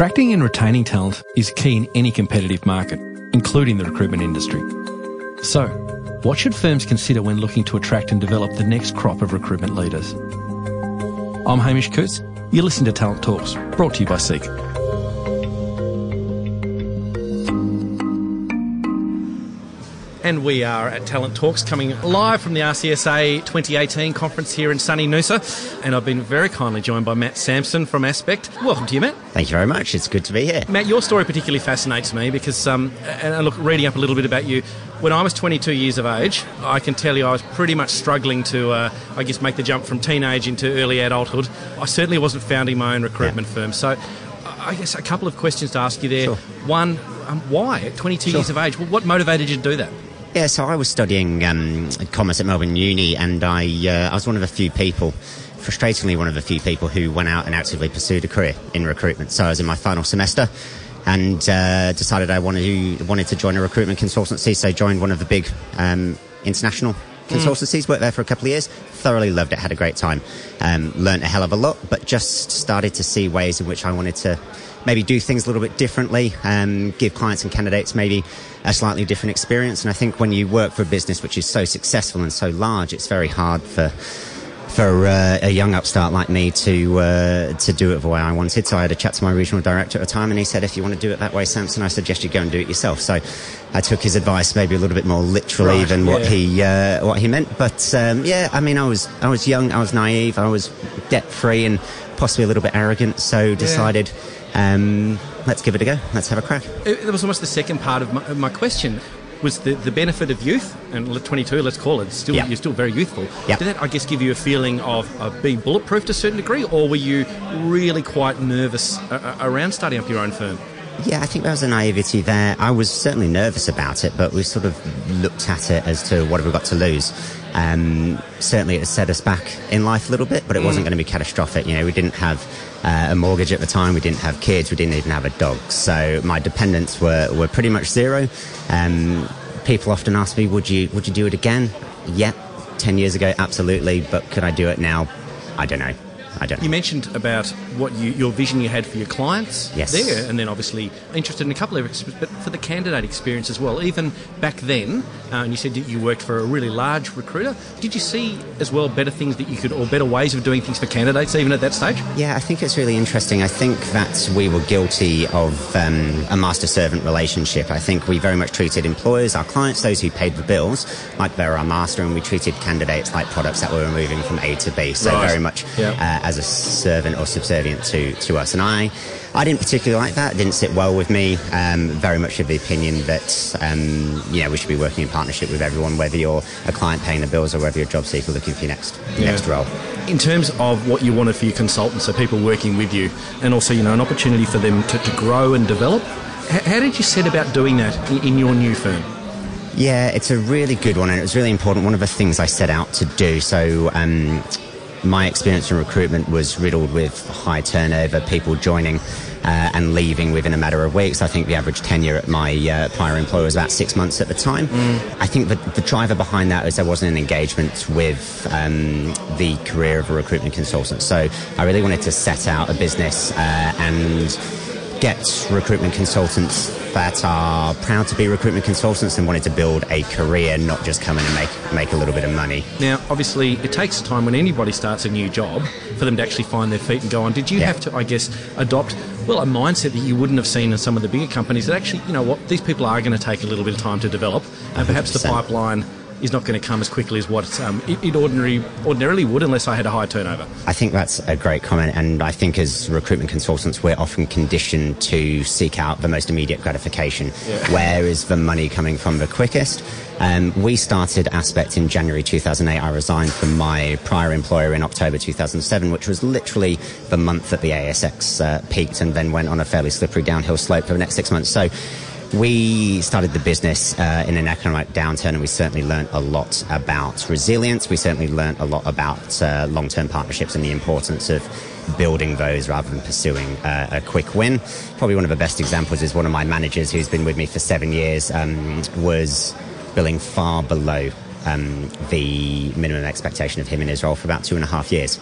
Attracting and retaining talent is key in any competitive market, including the recruitment industry. So, what should firms consider when looking to attract and develop the next crop of recruitment leaders? I'm Hamish Coots. You listen to Talent Talks, brought to you by Seek. And we are at Talent Talks coming live from the RCSA 2018 conference here in sunny Noosa. And I've been very kindly joined by Matt Sampson from Aspect. Welcome to you, Matt. Thank you very much. It's good to be here. Matt, your story particularly fascinates me because, um, and look, reading up a little bit about you, when I was 22 years of age, I can tell you I was pretty much struggling to, uh, I guess, make the jump from teenage into early adulthood. I certainly wasn't founding my own recruitment yeah. firm. So I guess a couple of questions to ask you there. Sure. One, um, why at 22 sure. years of age? Well, what motivated you to do that? Yeah, so I was studying um, commerce at Melbourne Uni, and I uh, I was one of a few people, frustratingly one of a few people who went out and actively pursued a career in recruitment. So I was in my final semester, and uh, decided I wanted to wanted to join a recruitment consultancy. So I joined one of the big um, international mm. consultancies. Mm. Worked there for a couple of years. Thoroughly loved it. Had a great time. Um, learned a hell of a lot, but just started to see ways in which I wanted to maybe do things a little bit differently, um, give clients and candidates maybe a slightly different experience. And I think when you work for a business which is so successful and so large, it's very hard for for uh, a young upstart like me to uh, to do it the way I wanted. So I had a chat to my regional director at the time, and he said, "If you want to do it that way, Sampson, I suggest you go and do it yourself." So I took his advice maybe a little bit more literally right, than yeah. what he uh, what he meant. But um, yeah, I mean, I was I was young, I was naive, I was debt free, and possibly a little bit arrogant. So decided. Yeah um, let's give it a go. Let's have a crack. It, was almost the second part of my, of my question was the, the benefit of youth and 22 let's call it still yep. you're still very youthful yep. did that i guess give you a feeling of, of being bulletproof to a certain degree or were you really quite nervous uh, uh around starting up your own firm yeah, I think there was a naivety there. I was certainly nervous about it, but we sort of looked at it as to what have we got to lose. Um, certainly, it set us back in life a little bit, but it mm. wasn't going to be catastrophic. You know, we didn't have uh, a mortgage at the time, we didn't have kids, we didn't even have a dog. So my dependents were, were pretty much zero. Um, people often ask me, would you, would you do it again? Yep. 10 years ago, absolutely. But could I do it now? I don't know. I don't know. You mentioned about what you, your vision you had for your clients yes. there, and then obviously interested in a couple of but for the candidate experience as well. Even back then, uh, and you said that you worked for a really large recruiter. Did you see as well better things that you could, or better ways of doing things for candidates even at that stage? Yeah, I think it's really interesting. I think that we were guilty of um, a master servant relationship. I think we very much treated employers, our clients, those who paid the bills, like they were our master, and we treated candidates like products that we were moving from A to B. So right. very much. Yeah. Uh, as a servant or subservient to, to us. And I, I didn't particularly like that. It didn't sit well with me. Um, very much of the opinion that, um, yeah, we should be working in partnership with everyone, whether you're a client paying the bills or whether you're a job seeker looking for your next, yeah. next role. In terms of what you wanted for your consultants, so people working with you, and also, you know, an opportunity for them to, to grow and develop, how did you set about doing that in, in your new firm? Yeah, it's a really good one, and it was really important. One of the things I set out to do. So, um, my experience in recruitment was riddled with high turnover, people joining uh, and leaving within a matter of weeks. I think the average tenure at my uh, prior employer was about six months at the time. Mm. I think the, the driver behind that was there wasn't an engagement with um, the career of a recruitment consultant. So I really wanted to set out a business uh, and get recruitment consultants that are proud to be recruitment consultants and wanted to build a career, not just come in and make make a little bit of money. Now, obviously, it takes time when anybody starts a new job for them to actually find their feet and go on. Did you yeah. have to, I guess, adopt well a mindset that you wouldn't have seen in some of the bigger companies that actually, you know, what these people are going to take a little bit of time to develop, and perhaps 100%. the pipeline is not going to come as quickly as what um, it, it ordinary, ordinarily would unless I had a high turnover. I think that's a great comment, and I think as recruitment consultants, we're often conditioned to seek out the most immediate gratification. Yeah. Where is the money coming from the quickest? Um, we started Aspect in January 2008. I resigned from my prior employer in October 2007, which was literally the month that the ASX uh, peaked and then went on a fairly slippery downhill slope for the next six months. So we started the business uh, in an economic downturn, and we certainly learned a lot about resilience. We certainly learned a lot about uh, long term partnerships and the importance of building those rather than pursuing uh, a quick win. Probably one of the best examples is one of my managers who's been with me for seven years um, was billing far below um, the minimum expectation of him in his role for about two and a half years.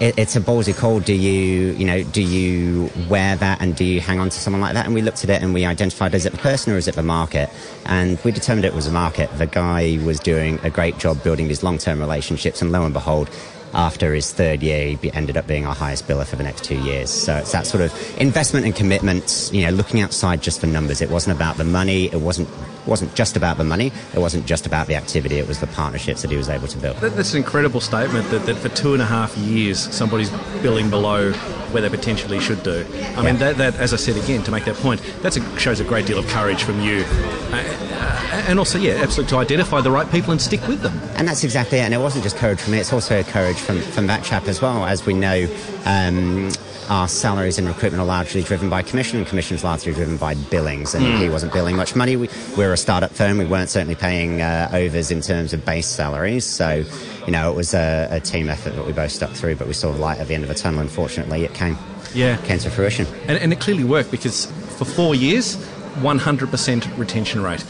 It, it's a ballsy call. Do you, you know, do you wear that and do you hang on to someone like that? And we looked at it and we identified is it the person or is it the market? And we determined it was the market. The guy was doing a great job building these long-term relationships, and lo and behold, after his third year, he ended up being our highest biller for the next two years. So it's that sort of investment and commitment, you know, looking outside just the numbers. It wasn't about the money. It wasn't wasn't just about the money. It wasn't just about the activity. It was the partnerships that he was able to build. That's an incredible statement that, that for two and a half years, somebody's billing below where they potentially should do. I yeah. mean, that, that, as I said again, to make that point, that shows a great deal of courage from you. Uh, and also, yeah, absolutely, to identify the right people and stick with them. And that's exactly it. And it wasn't just courage from me, it's also courage from, from that chap as well. As we know, um, our salaries in recruitment are largely driven by commission, and commission is largely driven by billings. And mm. he wasn't billing much money. We, we're a startup firm. We weren't certainly paying uh, overs in terms of base salaries. So, you know, it was a, a, team effort that we both stuck through, but we saw the light at the end of the tunnel. Unfortunately, it came, yeah. came to fruition. And, and it clearly worked because for four years, 100% retention rate.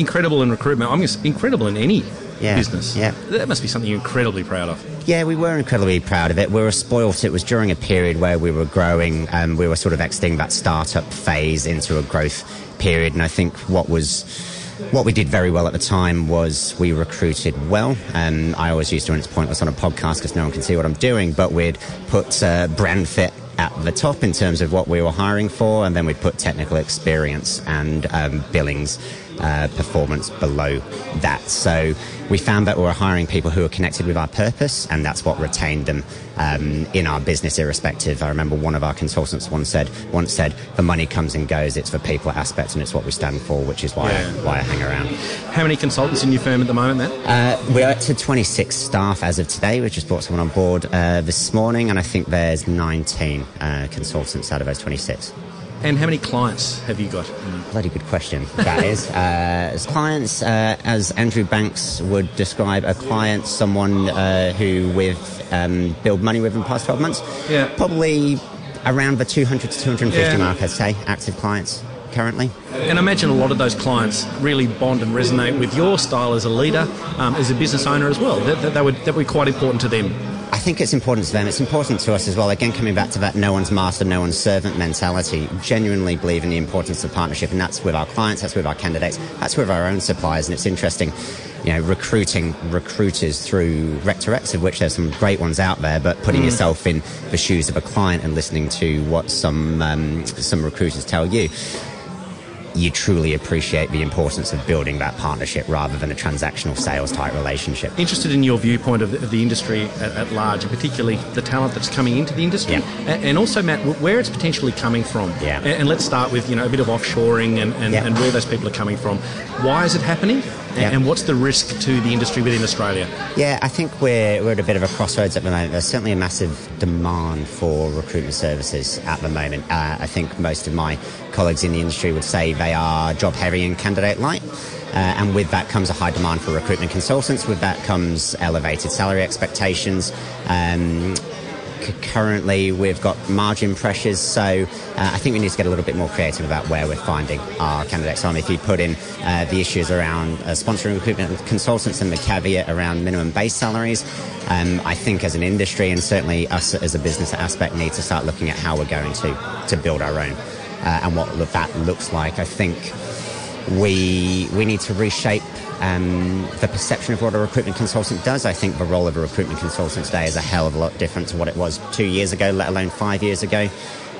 Incredible in recruitment. I mean, incredible in any yeah, business. Yeah. That must be something you're incredibly proud of. Yeah, we were incredibly proud of it. We were spoilt. It was during a period where we were growing and we were sort of exiting that startup phase into a growth period. And I think what was what we did very well at the time was we recruited well. Um, I always used to, when it's pointless on a podcast because no one can see what I'm doing, but we'd put uh, brand fit at the top in terms of what we were hiring for, and then we'd put technical experience and um, billings uh, performance below that. So we found that we were hiring people who were connected with our purpose, and that's what retained them um, in our business, irrespective. I remember one of our consultants once said, once said, "The money comes and goes. It's the people aspect, and it's what we stand for, which is why yeah. I, why I hang around." How many consultants in your firm at the moment, then? Uh, we're up to 26 staff as of today. We just brought someone on board uh, this morning, and I think there's 19 uh, consultants out of those 26. And how many clients have you got? Bloody good question. That is. Uh, as clients, uh, as Andrew Banks would describe a client, someone uh, who we've um, built money with in the past 12 months. Yeah. Probably around the 200 to 250 yeah. mark, I'd say, active clients currently. And I imagine a lot of those clients really bond and resonate with your style as a leader, um, as a business owner as well. That, that, that, would, that would be quite important to them. I think it's important to them. It's important to us as well. Again, coming back to that no one's master, no one's servant mentality, genuinely believe in the importance of partnership, and that's with our clients, that's with our candidates, that's with our own suppliers. And it's interesting, you know, recruiting recruiters through Rec2Recs, of which there's some great ones out there, but putting mm. yourself in the shoes of a client and listening to what some um, some recruiters tell you you truly appreciate the importance of building that partnership rather than a transactional sales type relationship. Interested in your viewpoint of the, of the industry at, at, large, and particularly the talent that's coming into the industry, yeah. and, and, also Matt, where it's potentially coming from. Yeah. And, and, let's start with you know a bit of offshoring and, and, yeah. and where those people are coming from. Why is it happening? Yeah. And what's the risk to the industry within Australia? Yeah, I think we're, we're at a bit of a crossroads at the moment. There's certainly a massive demand for recruitment services at the moment. Uh, I think most of my colleagues in the industry would say they are job heavy and candidate light. Uh, and with that comes a high demand for recruitment consultants. With that comes elevated salary expectations. Um, currently we've got margin pressures, so uh, I think we need to get a little bit more creative about where we're finding our candidates on. If you put in uh, the issues around uh, sponsoring recruitment consultants and the caveat around minimum base salaries, um, I think as an industry and certainly us as a business aspect need to start looking at how we're going to, to build our own and what that looks like. I think we we need to reshape um, the perception of what a recruitment consultant does. I think the role of a recruitment consultant today is a hell of a lot different to what it was two years ago, let alone five years ago.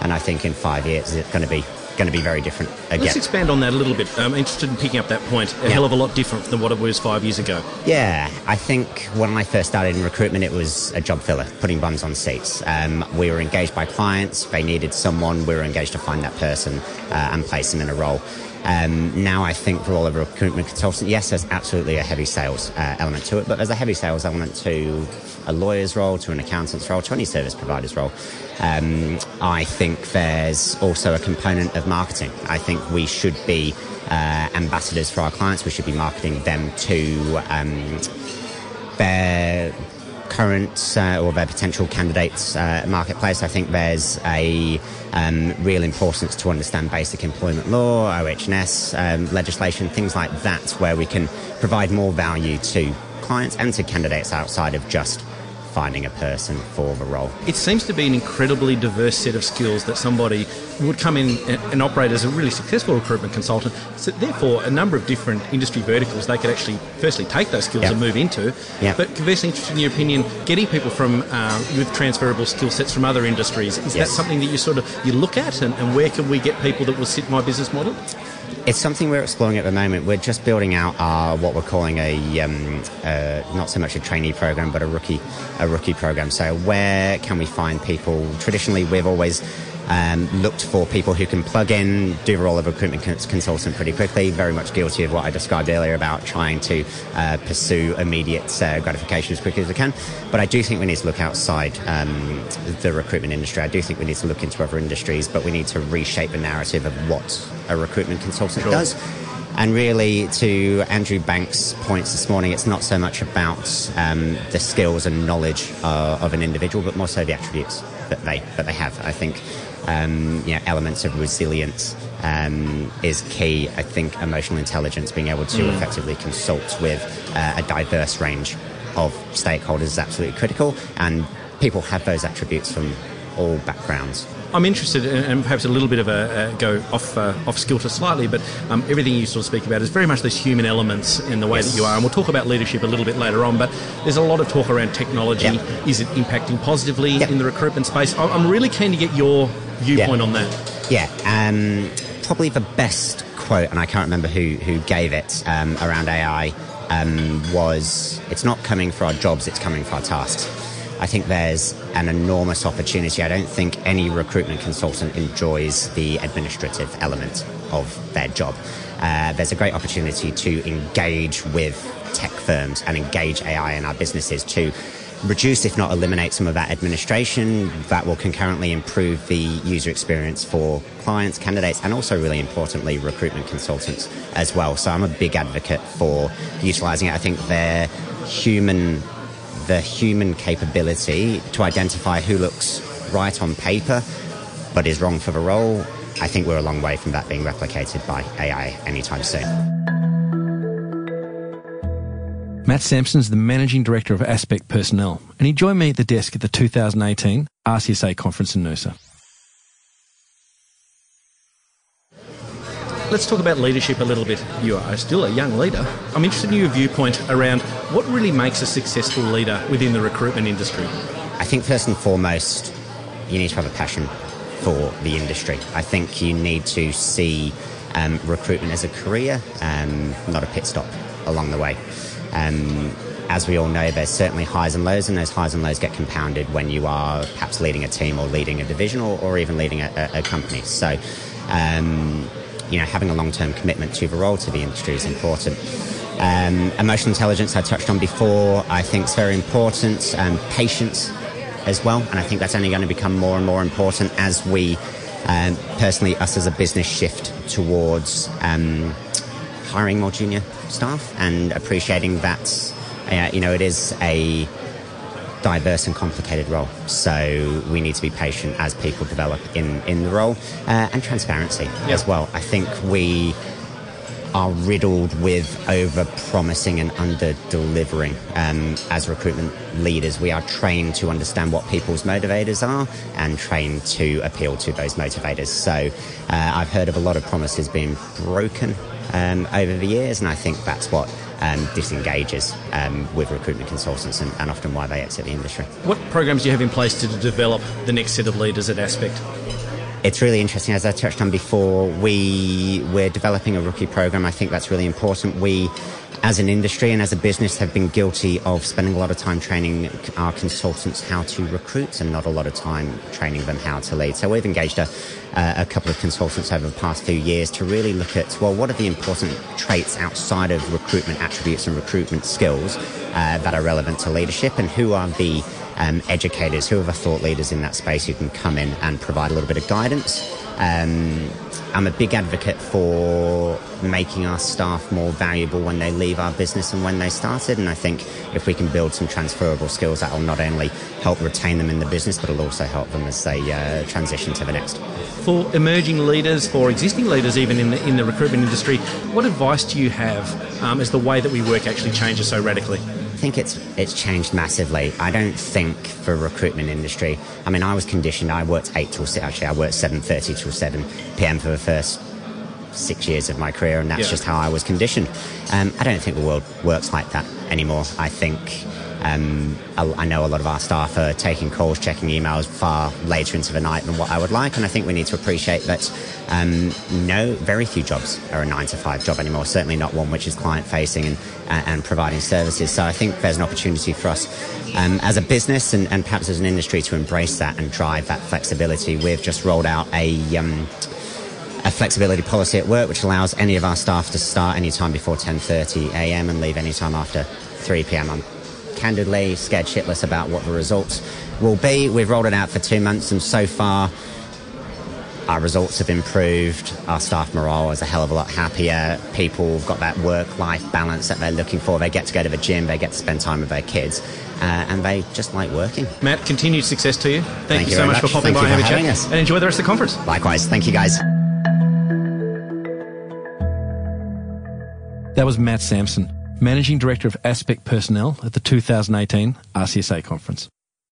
And I think in five years it's going to be going to be very different again. Let's expand on that a little bit. I'm interested in picking up that point. A yeah. hell of a lot different than what it was five years ago. Yeah, I think when I first started in recruitment, it was a job filler, putting bums on seats. Um, we were engaged by clients. They needed someone. We were engaged to find that person uh, and place them in a role. Um, now I think for all of a recruitment consultant, yes, there's absolutely a heavy sales uh, element to it, but there's a heavy sales element to a lawyer's role, to an accountant's role, to any service provider's role. Um, I think there's also a component of marketing. I think we should be uh, ambassadors for our clients. We should be marketing them to um, their current uh, or their potential candidates uh, marketplace. I think there's a um, real importance to understand basic employment law, OHS um, legislation, things like that, where we can provide more value to clients and to candidates outside of just finding a person for the role. It seems to be an incredibly diverse set of skills that somebody would come in and operate as a really successful recruitment consultant. So therefore, a number of different industry verticals they could actually firstly take those skills yep. and move into. Yep. But conversely, interested in your opinion, getting people from uh, with transferable skill sets from other industries is yes. that something that you sort of you look at, and, and where can we get people that will sit my business model? It's something we're exploring at the moment. We're just building out our what we're calling a um, uh, not so much a trainee program, but a rookie a rookie program. So where can we find people? Traditionally, we've always um, looked for people who can plug in, do the role of recruitment consultant pretty quickly. Very much guilty of what I described earlier about trying to uh, pursue immediate uh, gratification as quickly as we can. But I do think we need to look outside um, the recruitment industry. I do think we need to look into other industries, but we need to reshape the narrative of what a recruitment consultant sure. does. And really, to Andrew Banks' points this morning, it's not so much about um, the skills and knowledge uh, of an individual, but more so the attributes that they that they have. I think um, you know, elements of resilience um, is key. I think emotional intelligence, being able to mm. effectively consult with uh, a diverse range of stakeholders is absolutely critical, and people have those attributes from all backgrounds. I'm interested, in, and perhaps a little bit of a, a go off uh, off skilter slightly, but um, everything you sort of speak about is very much these human elements in the way yes. that you are, and we'll talk about leadership a little bit later on. But there's a lot of talk around technology. Yep. Is it impacting positively yep. in the recruitment space? I'm really keen to get your viewpoint on that. Yeah, um, probably the best quote, and I can't remember who who gave it um, around AI. Um, was it's not coming for our jobs, it's coming for our tasks. I think there's an enormous opportunity. I don't think any recruitment consultant enjoys the administrative element of their job. Uh, there's a great opportunity to engage with tech firms and engage AI in our businesses to reduce, if not eliminate, some of that administration that will concurrently improve the user experience for clients, candidates, and also, really importantly, recruitment consultants as well. So I'm a big advocate for utilizing it. I think their human the human capability to identify who looks right on paper but is wrong for the role, I think we're a long way from that being replicated by AI anytime soon. Matt Sampson is the Managing Director of Aspect Personnel, and he joined me at the desk at the 2018 RCSA conference in Noosa. Let's talk about leadership a little bit. You are still a young leader. I'm interested in your viewpoint around what really makes a successful leader within the recruitment industry. I think first and foremost, you need to have a passion for the industry. I think you need to see um, recruitment as a career, um, not a pit stop along the way. Um, as we all know, there's certainly highs and lows, and those highs and lows get compounded when you are perhaps leading a team or leading a division or, or even leading a, a, company. So, um, you know, having a long-term commitment to the role to the industry is important. Um, emotional intelligence I touched on before, I think is very important. Um, patience as well, and I think that's only going to become more and more important as we, um, personally, us as a business shift towards um, hiring more junior staff and appreciating that, uh, you know, it is a diverse and complicated role. So we need to be patient as people develop in, in the role uh, and transparency yeah. as well. I think we are riddled with over promising and under delivering um, as recruitment leaders. We are trained to understand what people's motivators are and trained to appeal to those motivators. So uh, I've heard of a lot of promises being broken um, over the years, and I think that's what um, disengages um, with recruitment consultants and, and, often why they exit the industry. What programs do you have in place to develop the next set of leaders at Aspect? It's really interesting. As I touched on before, we we're developing a rookie program. I think that's really important. We as an industry and as a business have been guilty of spending a lot of time training our consultants how to recruit and not a lot of time training them how to lead. So we've engaged a, a couple of consultants over the past few years to really look at, well, what are the important traits outside of recruitment attributes and recruitment skills uh, that are relevant to leadership and who are the um, educators, who are the thought leaders in that space who can come in and provide a little bit of guidance Um, I'm a big advocate for making our staff more valuable when they leave our business and when they started. And I think if we can build some transferable skills, that will not only help retain them in the business, but it'll also help them as they uh, transition to the next. For emerging leaders for existing leaders, even in the, in the recruitment industry, what advice do you have um, as the way that we work actually changes so radically? I think it's it's changed massively. I don't think for recruitment industry. I mean, I was conditioned. I worked eight till six. Actually, I worked seven thirty till seven p.m. for the first six years of my career, and that's yeah. just how I was conditioned. Um, I don't think the world works like that anymore. I think um, I, I, know a lot of our staff are taking calls, checking emails far later into the night than what I would like, and I think we need to appreciate that. Um, no, very few jobs are a nine to five job anymore. Certainly not one which is client facing and, and providing services. So I think there's an opportunity for us um, as a business and, and, perhaps as an industry to embrace that and drive that flexibility. We've just rolled out a um, a flexibility policy at work which allows any of our staff to start any time before 10:30 a.m. and leave any time after 3 p.m. I'm candidly scared shitless about what the results will be. We've rolled it out for two months, and so far our results have improved. Our staff morale is a hell of a lot happier. People have got that work-life balance that they're looking for. They get to go to the gym, they get to spend time with their kids, uh, and they just like working. Matt, continued success to you. Thank, Thank you, you so much, much for popping Thank by and having us. And enjoy the rest of the conference. Likewise. Thank you, guys. That was Matt Sampson, Managing Director of Aspect Personnel at the 2018 RCSA conference.